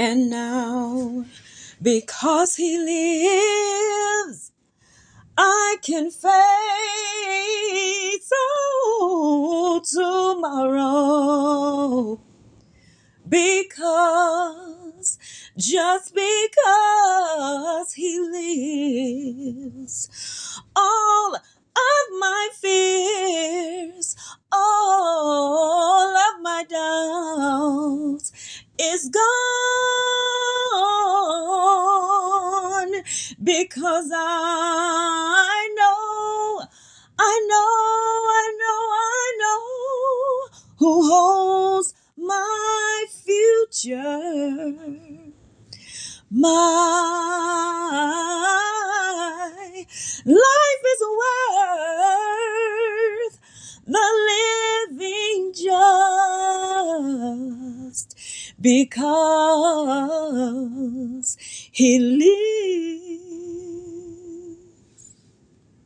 And now, because he lives, I can face tomorrow. Because, just because he lives, all of my fears, all of my doubts is gone. Because I know, I know, I know, I know who holds my future. My life is worth the living just because he lives.